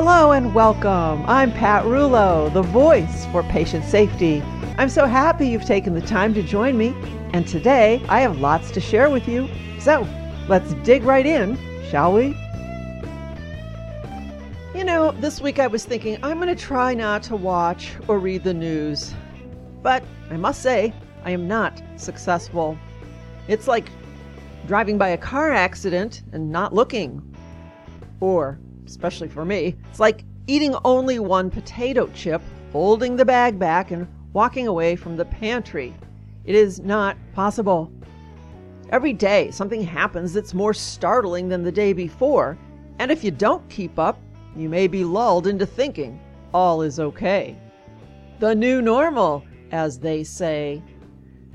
Hello and welcome. I'm Pat Rouleau, the voice for patient safety. I'm so happy you've taken the time to join me, and today I have lots to share with you. So let's dig right in, shall we? You know, this week I was thinking I'm going to try not to watch or read the news. But I must say, I am not successful. It's like driving by a car accident and not looking. Or especially for me, it's like eating only one potato chip, folding the bag back, and walking away from the pantry. It is not possible. Every day, something happens that's more startling than the day before, and if you don't keep up, you may be lulled into thinking all is okay. The new normal, as they say.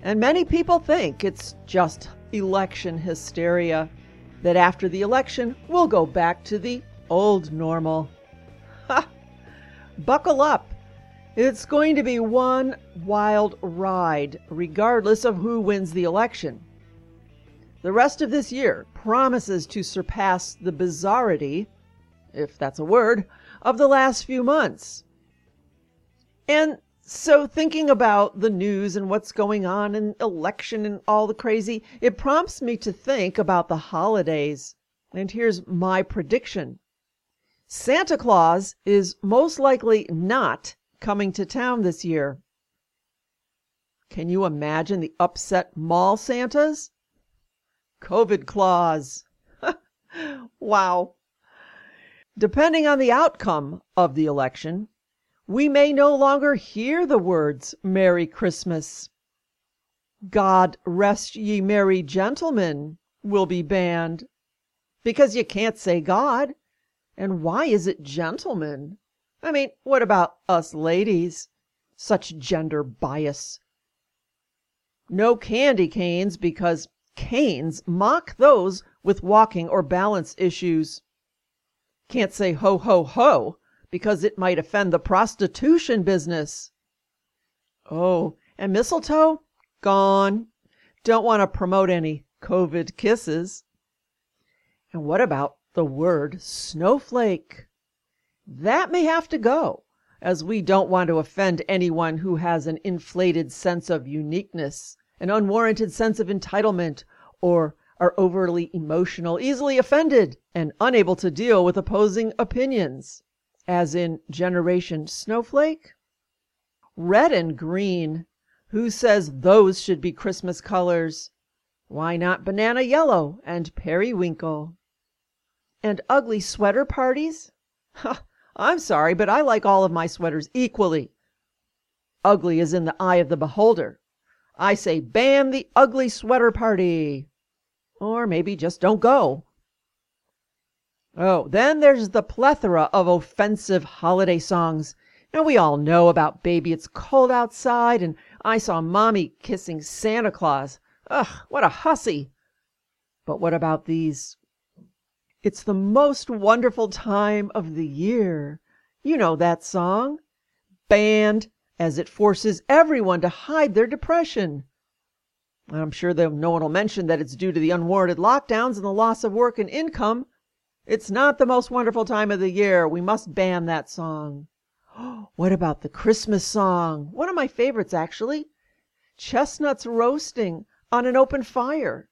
And many people think it's just election hysteria, that after the election, we'll go back to the old normal. Ha! Buckle up. It's going to be one wild ride, regardless of who wins the election. The rest of this year promises to surpass the bizarrety, if that's a word, of the last few months. And so, thinking about the news and what's going on and election and all the crazy, it prompts me to think about the holidays. And here's my prediction Santa Claus is most likely not coming to town this year. Can you imagine the upset mall Santas? COVID Claus. wow. Depending on the outcome of the election, we may no longer hear the words Merry Christmas. God rest ye merry gentlemen will be banned because you can't say God. And why is it gentlemen? I mean, what about us ladies? Such gender bias. No candy canes because canes mock those with walking or balance issues. Can't say ho ho ho because it might offend the prostitution business. Oh, and mistletoe? Gone. Don't want to promote any COVID kisses. And what about the word snowflake. That may have to go, as we don't want to offend anyone who has an inflated sense of uniqueness, an unwarranted sense of entitlement, or are overly emotional, easily offended, and unable to deal with opposing opinions, as in Generation Snowflake. Red and green. Who says those should be Christmas colors? Why not banana yellow and periwinkle? And ugly sweater parties? I'm sorry, but I like all of my sweaters equally. Ugly is in the eye of the beholder. I say ban the ugly sweater party. Or maybe just don't go. Oh, then there's the plethora of offensive holiday songs. Now we all know about Baby It's Cold Outside and I Saw Mommy Kissing Santa Claus. Ugh, what a hussy. But what about these it's the most wonderful time of the year. You know that song. Banned as it forces everyone to hide their depression. I'm sure that no one will mention that it's due to the unwarranted lockdowns and the loss of work and income. It's not the most wonderful time of the year. We must ban that song. What about the Christmas song? One of my favorites, actually. Chestnuts roasting on an open fire.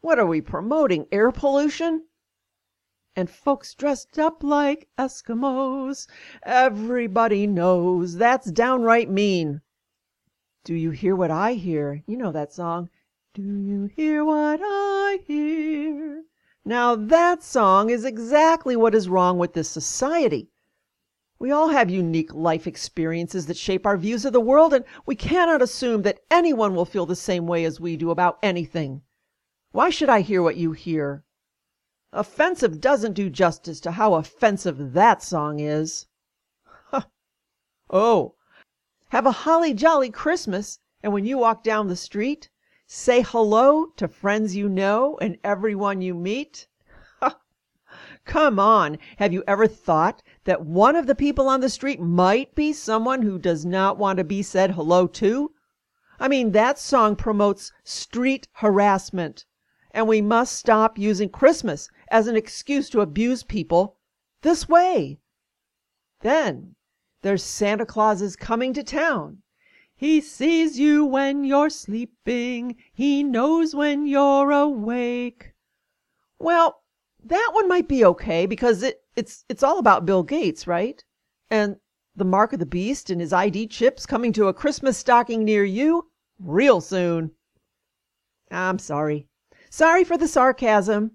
What are we promoting? Air pollution? And folks dressed up like Eskimos. Everybody knows that's downright mean. Do you hear what I hear? You know that song. Do you hear what I hear? Now that song is exactly what is wrong with this society. We all have unique life experiences that shape our views of the world, and we cannot assume that anyone will feel the same way as we do about anything. Why should I hear what you hear? Offensive doesn't do justice to how offensive that song is. oh, have a holly jolly Christmas, and when you walk down the street, say hello to friends you know and everyone you meet. Come on, have you ever thought that one of the people on the street might be someone who does not want to be said hello to? I mean, that song promotes street harassment, and we must stop using Christmas as an excuse to abuse people this way. Then there's Santa Claus is coming to town. He sees you when you're sleeping, he knows when you're awake. Well, that one might be okay because it, it's it's all about Bill Gates, right? And the mark of the beast and his ID chips coming to a Christmas stocking near you real soon. I'm sorry. Sorry for the sarcasm.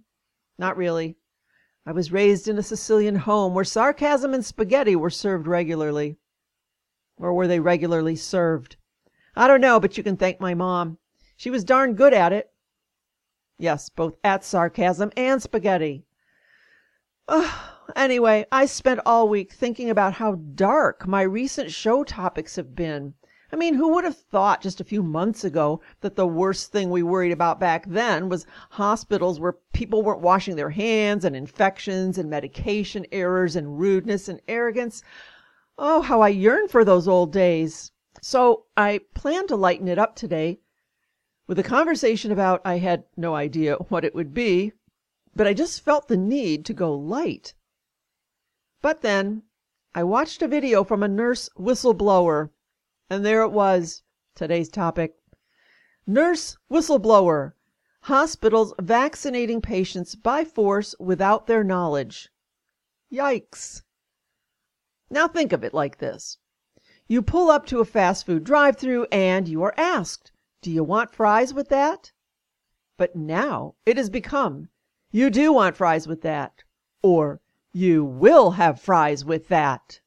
Not really. I was raised in a Sicilian home where sarcasm and spaghetti were served regularly. Or were they regularly served? I don't know, but you can thank my mom. She was darn good at it. Yes, both at sarcasm and spaghetti. anyway, I spent all week thinking about how dark my recent show topics have been. I mean, who would have thought just a few months ago that the worst thing we worried about back then was hospitals where people weren't washing their hands and infections and medication errors and rudeness and arrogance? Oh, how I yearn for those old days. So I plan to lighten it up today with a conversation about I had no idea what it would be, but I just felt the need to go light. But then I watched a video from a nurse whistleblower and there it was, today's topic. Nurse whistleblower. Hospitals vaccinating patients by force without their knowledge. Yikes. Now think of it like this. You pull up to a fast food drive through and you are asked, Do you want fries with that? But now it has become, You do want fries with that. Or, You will have fries with that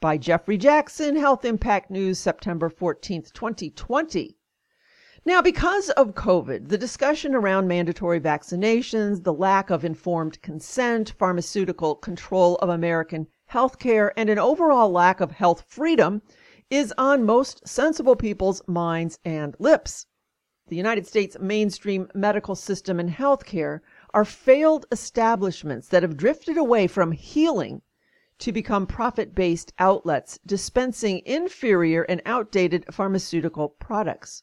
by Jeffrey Jackson, Health Impact News, September 14th, 2020. Now, because of COVID, the discussion around mandatory vaccinations, the lack of informed consent, pharmaceutical control of American healthcare, and an overall lack of health freedom is on most sensible people's minds and lips. The United States mainstream medical system and healthcare are failed establishments that have drifted away from healing to become profit based outlets dispensing inferior and outdated pharmaceutical products.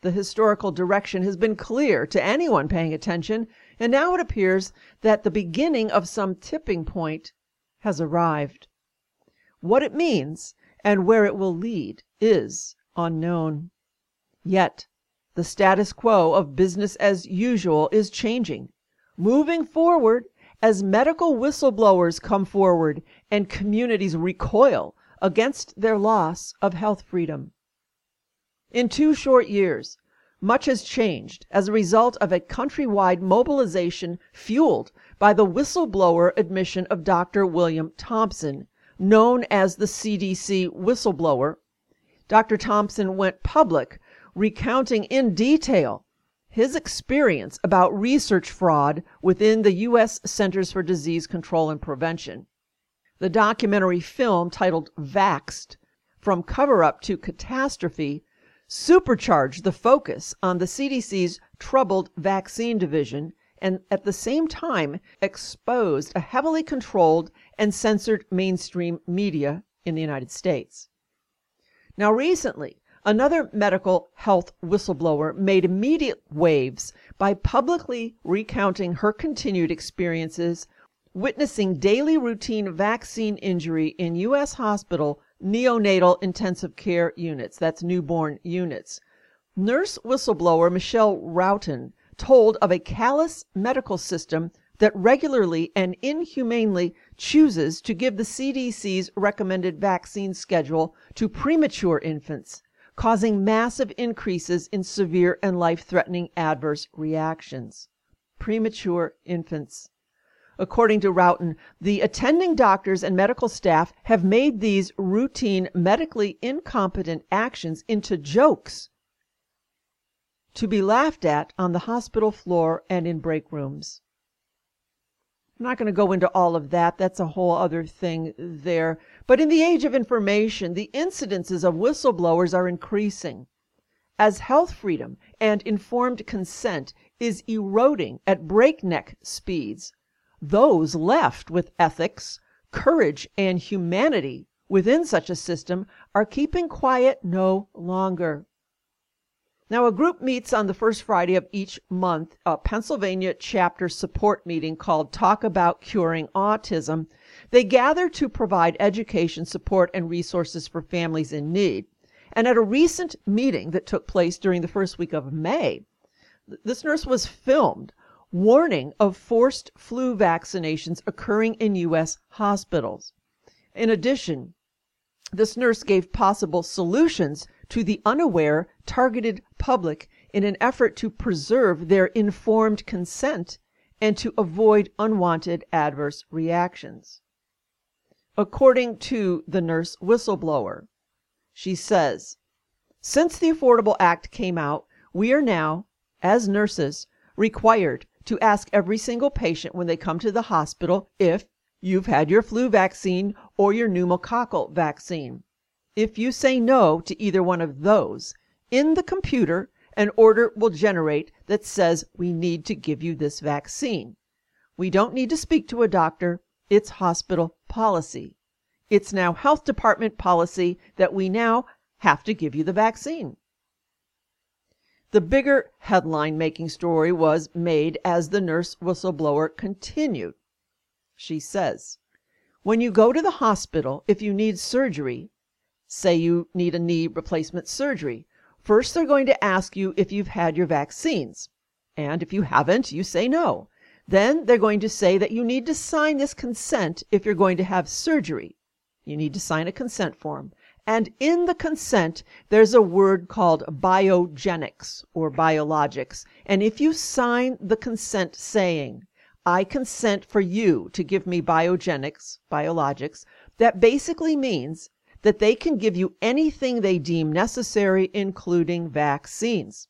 The historical direction has been clear to anyone paying attention, and now it appears that the beginning of some tipping point has arrived. What it means and where it will lead is unknown. Yet, the status quo of business as usual is changing, moving forward as medical whistleblowers come forward and communities recoil against their loss of health freedom. In two short years, much has changed as a result of a countrywide mobilization fueled by the whistleblower admission of Dr. William Thompson, known as the CDC whistleblower. Dr. Thompson went public recounting in detail his experience about research fraud within the U.S. Centers for Disease Control and Prevention. The documentary film titled Vaxxed: From Cover Up to Catastrophe supercharged the focus on the CDC's troubled vaccine division and at the same time exposed a heavily controlled and censored mainstream media in the United States. Now, recently, Another medical health whistleblower made immediate waves by publicly recounting her continued experiences witnessing daily routine vaccine injury in U.S. hospital neonatal intensive care units, that's newborn units. Nurse whistleblower Michelle Roughton told of a callous medical system that regularly and inhumanely chooses to give the CDC's recommended vaccine schedule to premature infants causing massive increases in severe and life threatening adverse reactions. Premature infants. According to Roughton, the attending doctors and medical staff have made these routine medically incompetent actions into jokes to be laughed at on the hospital floor and in break rooms. I'm not going to go into all of that. That's a whole other thing there. But in the age of information, the incidences of whistleblowers are increasing. As health freedom and informed consent is eroding at breakneck speeds, those left with ethics, courage, and humanity within such a system are keeping quiet no longer. Now, a group meets on the first Friday of each month, a Pennsylvania chapter support meeting called Talk About Curing Autism. They gather to provide education, support, and resources for families in need. And at a recent meeting that took place during the first week of May, this nurse was filmed warning of forced flu vaccinations occurring in U.S. hospitals. In addition, this nurse gave possible solutions to the unaware, targeted public in an effort to preserve their informed consent and to avoid unwanted adverse reactions. According to the nurse whistleblower, she says, Since the Affordable Act came out, we are now, as nurses, required to ask every single patient when they come to the hospital if you've had your flu vaccine or your pneumococcal vaccine. If you say no to either one of those, in the computer, an order will generate that says we need to give you this vaccine. We don't need to speak to a doctor, it's hospital policy. It's now health department policy that we now have to give you the vaccine. The bigger headline making story was made as the nurse whistleblower continued. She says, When you go to the hospital, if you need surgery, say you need a knee replacement surgery, first they're going to ask you if you've had your vaccines. And if you haven't, you say no. Then they're going to say that you need to sign this consent if you're going to have surgery. You need to sign a consent form. And in the consent, there's a word called biogenics or biologics. And if you sign the consent saying, I consent for you to give me biogenics, biologics, that basically means that they can give you anything they deem necessary, including vaccines.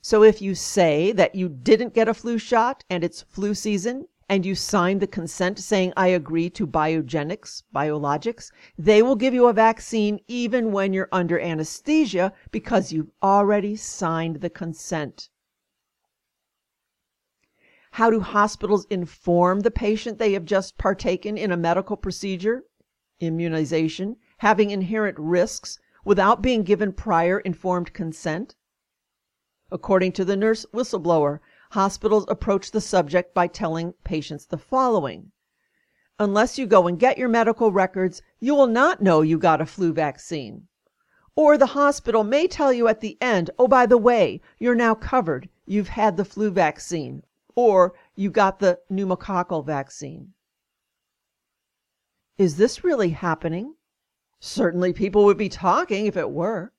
So if you say that you didn't get a flu shot and it's flu season, and you sign the consent saying, I agree to biogenics, biologics, they will give you a vaccine even when you're under anesthesia because you've already signed the consent. How do hospitals inform the patient they have just partaken in a medical procedure, immunization, having inherent risks without being given prior informed consent? According to the nurse whistleblower, hospitals approach the subject by telling patients the following Unless you go and get your medical records, you will not know you got a flu vaccine. Or the hospital may tell you at the end, oh, by the way, you're now covered. You've had the flu vaccine, or you got the pneumococcal vaccine. Is this really happening? Certainly people would be talking if it were.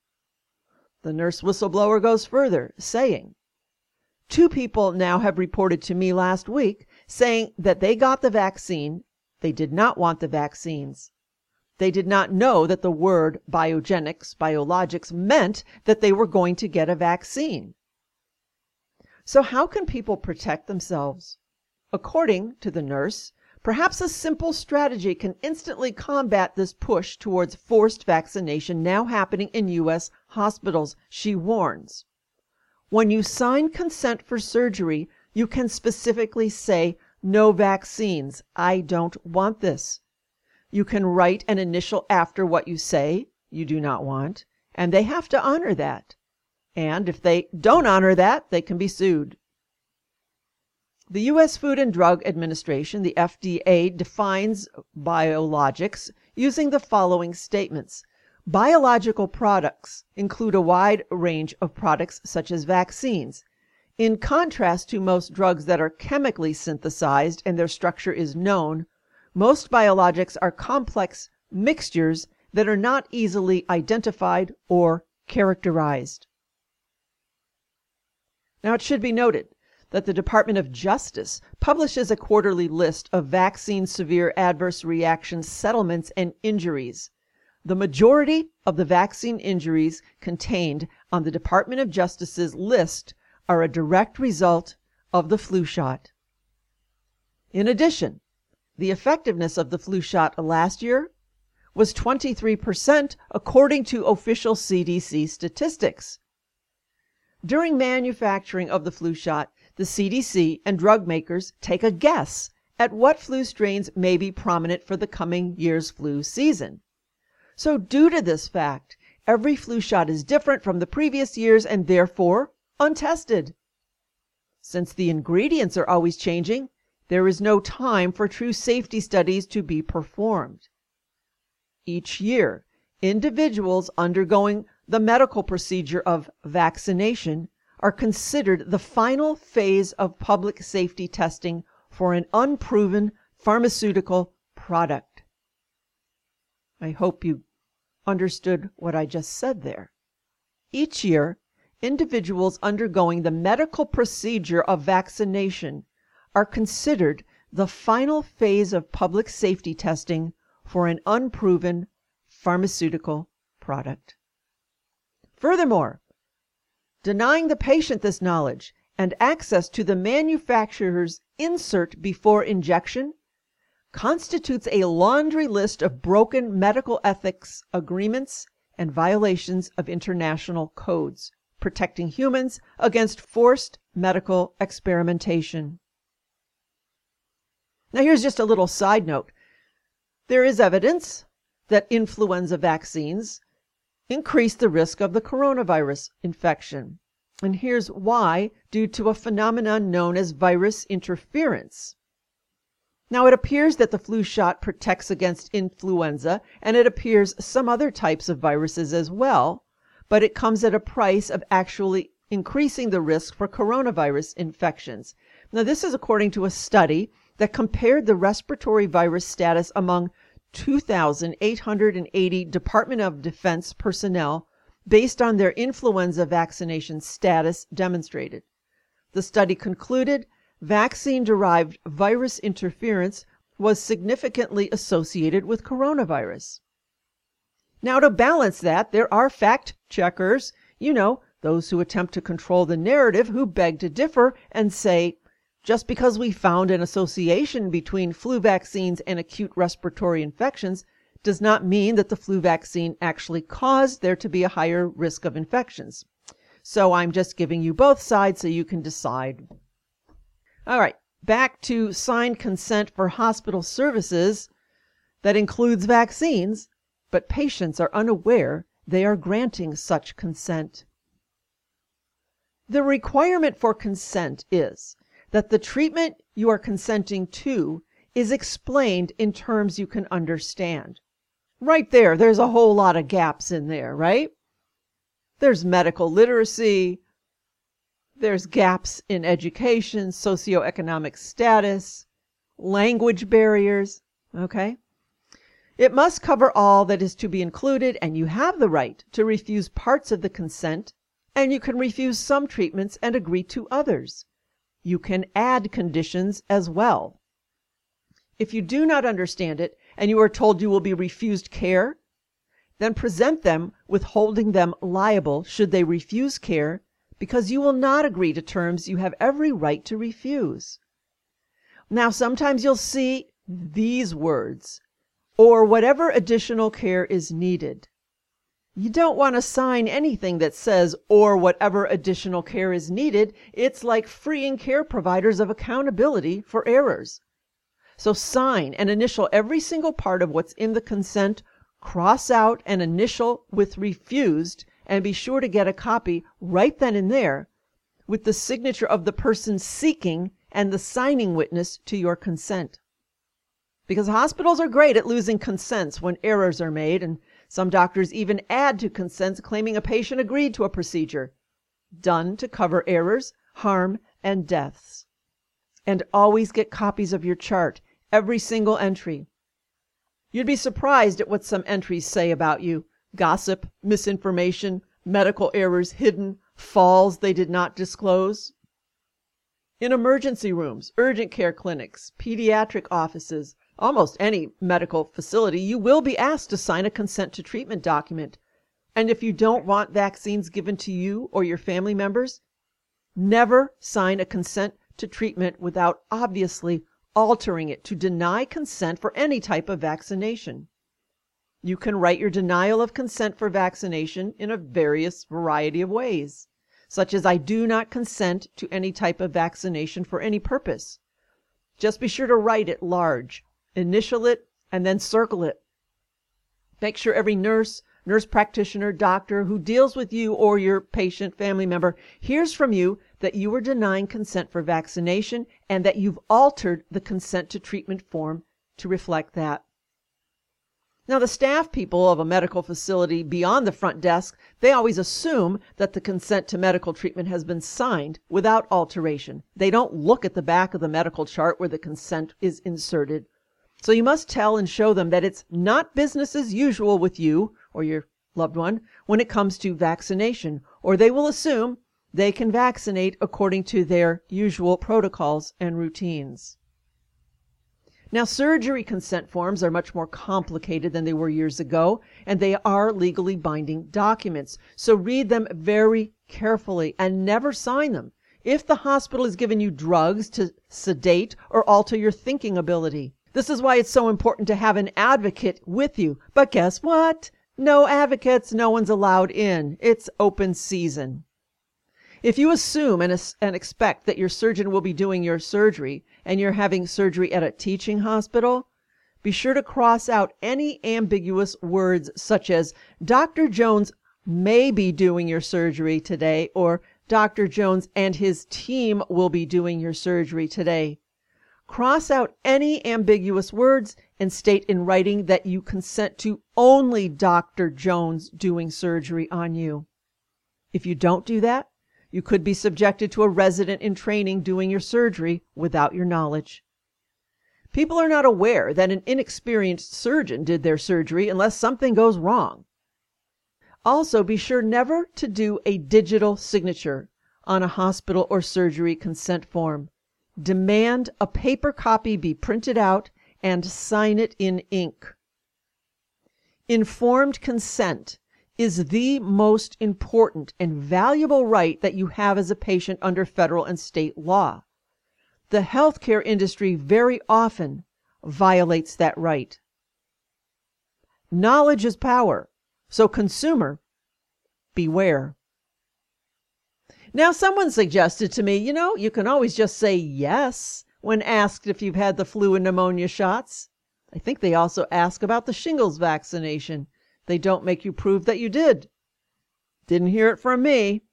The nurse whistleblower goes further, saying, Two people now have reported to me last week saying that they got the vaccine, they did not want the vaccines. They did not know that the word biogenics, biologics meant that they were going to get a vaccine. So, how can people protect themselves? According to the nurse, perhaps a simple strategy can instantly combat this push towards forced vaccination now happening in U.S. hospitals, she warns. When you sign consent for surgery, you can specifically say, no vaccines. I don't want this. You can write an initial after what you say you do not want, and they have to honor that. And if they don't honor that, they can be sued. The U.S. Food and Drug Administration, the FDA, defines biologics using the following statements Biological products include a wide range of products such as vaccines. In contrast to most drugs that are chemically synthesized and their structure is known, most biologics are complex mixtures that are not easily identified or characterized. Now, it should be noted that the Department of Justice publishes a quarterly list of vaccine severe adverse reaction settlements and injuries. The majority of the vaccine injuries contained on the Department of Justice's list are a direct result of the flu shot. In addition, the effectiveness of the flu shot last year was 23% according to official CDC statistics. During manufacturing of the flu shot, the CDC and drug makers take a guess at what flu strains may be prominent for the coming year's flu season. So, due to this fact, every flu shot is different from the previous years and therefore untested. Since the ingredients are always changing, there is no time for true safety studies to be performed. Each year, individuals undergoing the medical procedure of vaccination are considered the final phase of public safety testing for an unproven pharmaceutical product. I hope you understood what I just said there. Each year, individuals undergoing the medical procedure of vaccination are considered the final phase of public safety testing for an unproven pharmaceutical product. Furthermore, denying the patient this knowledge and access to the manufacturer's insert before injection constitutes a laundry list of broken medical ethics agreements and violations of international codes protecting humans against forced medical experimentation. Now, here's just a little side note there is evidence that influenza vaccines increase the risk of the coronavirus infection. And here's why due to a phenomenon known as virus interference. Now, it appears that the flu shot protects against influenza, and it appears some other types of viruses as well, but it comes at a price of actually increasing the risk for coronavirus infections. Now, this is according to a study that compared the respiratory virus status among 2,880 Department of Defense personnel based on their influenza vaccination status demonstrated. The study concluded vaccine derived virus interference was significantly associated with coronavirus. Now, to balance that, there are fact checkers, you know, those who attempt to control the narrative, who beg to differ and say, just because we found an association between flu vaccines and acute respiratory infections does not mean that the flu vaccine actually caused there to be a higher risk of infections. So I'm just giving you both sides so you can decide. All right, back to signed consent for hospital services that includes vaccines, but patients are unaware they are granting such consent. The requirement for consent is that the treatment you are consenting to is explained in terms you can understand. Right there, there's a whole lot of gaps in there, right? There's medical literacy, there's gaps in education, socioeconomic status, language barriers, okay? It must cover all that is to be included, and you have the right to refuse parts of the consent, and you can refuse some treatments and agree to others. You can add conditions as well. If you do not understand it and you are told you will be refused care, then present them with holding them liable should they refuse care because you will not agree to terms you have every right to refuse. Now, sometimes you'll see these words or whatever additional care is needed. You don't want to sign anything that says, or whatever additional care is needed. It's like freeing care providers of accountability for errors. So sign and initial every single part of what's in the consent, cross out and initial with refused, and be sure to get a copy right then and there with the signature of the person seeking and the signing witness to your consent. Because hospitals are great at losing consents when errors are made, and some doctors even add to consents claiming a patient agreed to a procedure done to cover errors, harm, and deaths. And always get copies of your chart, every single entry. You'd be surprised at what some entries say about you gossip, misinformation, medical errors hidden, falls they did not disclose. In emergency rooms, urgent care clinics, pediatric offices, almost any medical facility, you will be asked to sign a consent to treatment document. And if you don't want vaccines given to you or your family members, never sign a consent to treatment without obviously altering it to deny consent for any type of vaccination. You can write your denial of consent for vaccination in a various variety of ways, such as I do not consent to any type of vaccination for any purpose. Just be sure to write it large, initial it, and then circle it. Make sure every nurse, nurse practitioner, doctor who deals with you or your patient family member hears from you that you are denying consent for vaccination and that you've altered the consent to treatment form to reflect that. Now, the staff people of a medical facility beyond the front desk, they always assume that the consent to medical treatment has been signed without alteration. They don't look at the back of the medical chart where the consent is inserted. So you must tell and show them that it's not business as usual with you or your loved one when it comes to vaccination, or they will assume they can vaccinate according to their usual protocols and routines. Now, surgery consent forms are much more complicated than they were years ago, and they are legally binding documents. So read them very carefully and never sign them if the hospital has given you drugs to sedate or alter your thinking ability. This is why it's so important to have an advocate with you. But guess what? No advocates, no one's allowed in. It's open season. If you assume and, and expect that your surgeon will be doing your surgery and you're having surgery at a teaching hospital, be sure to cross out any ambiguous words such as Dr. Jones may be doing your surgery today or Dr. Jones and his team will be doing your surgery today. Cross out any ambiguous words and state in writing that you consent to only Dr. Jones doing surgery on you. If you don't do that, you could be subjected to a resident in training doing your surgery without your knowledge. People are not aware that an inexperienced surgeon did their surgery unless something goes wrong. Also, be sure never to do a digital signature on a hospital or surgery consent form. Demand a paper copy be printed out and sign it in ink. Informed consent is the most important and valuable right that you have as a patient under federal and state law. The healthcare industry very often violates that right. Knowledge is power, so consumer, beware. Now, someone suggested to me, you know, you can always just say yes when asked if you've had the flu and pneumonia shots. I think they also ask about the shingles vaccination. They don't make you prove that you did. Didn't hear it from me.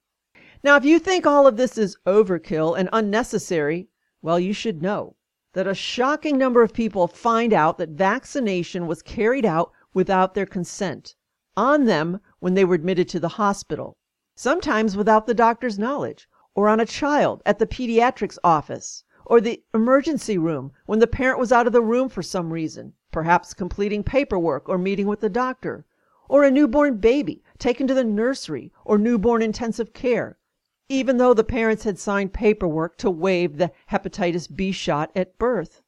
Now, if you think all of this is overkill and unnecessary, well, you should know that a shocking number of people find out that vaccination was carried out without their consent on them when they were admitted to the hospital, sometimes without the doctor's knowledge, or on a child at the pediatrics office or the emergency room when the parent was out of the room for some reason, perhaps completing paperwork or meeting with the doctor, or a newborn baby taken to the nursery or newborn intensive care, even though the parents had signed paperwork to waive the hepatitis B shot at birth.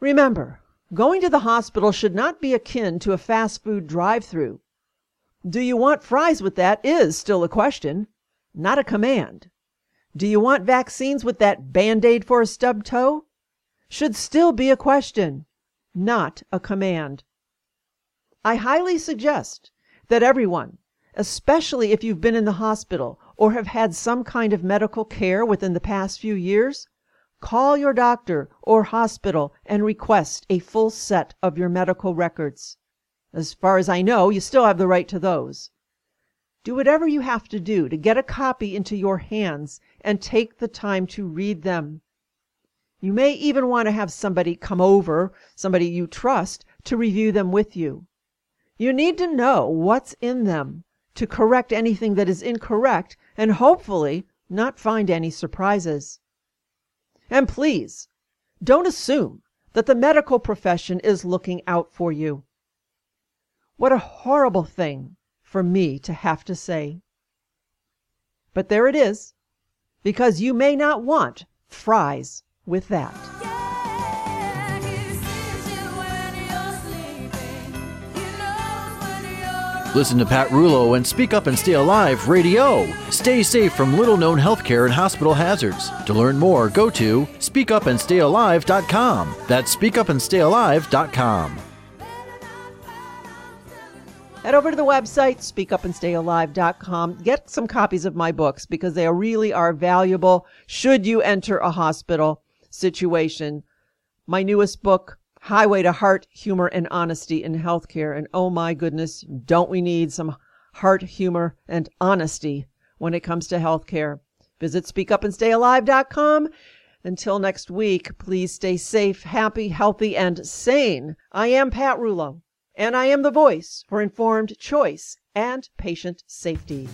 Remember, going to the hospital should not be akin to a fast food drive through. Do you want fries with that is still a question, not a command. Do you want vaccines with that band aid for a stubbed toe? Should still be a question, not a command. I highly suggest that everyone, especially if you've been in the hospital or have had some kind of medical care within the past few years, call your doctor or hospital and request a full set of your medical records. As far as I know, you still have the right to those. Do whatever you have to do to get a copy into your hands and take the time to read them. You may even want to have somebody come over, somebody you trust, to review them with you. You need to know what's in them to correct anything that is incorrect and hopefully not find any surprises. And please, don't assume that the medical profession is looking out for you. What a horrible thing for me to have to say. But there it is, because you may not want fries with that. Listen to Pat Rouleau and Speak Up and Stay Alive Radio. Stay safe from little known healthcare and hospital hazards. To learn more, go to speakupandstayalive.com. That's speakupandstayalive.com. Head over to the website, speakupandstayalive.com. Get some copies of my books because they really are valuable should you enter a hospital situation. My newest book, Highway to Heart, Humor, and Honesty in Healthcare. And oh my goodness, don't we need some heart, humor, and honesty when it comes to healthcare? Visit speakupandstayalive.com. Until next week, please stay safe, happy, healthy, and sane. I am Pat Rouleau and I am the voice for informed choice and patient safety.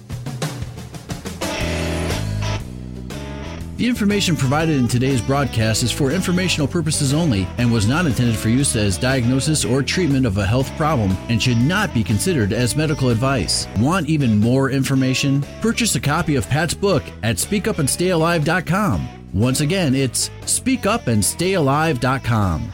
The information provided in today's broadcast is for informational purposes only and was not intended for use as diagnosis or treatment of a health problem and should not be considered as medical advice. Want even more information? Purchase a copy of Pat's book at speakupandstayalive.com. Once again, it's speakupandstayalive.com.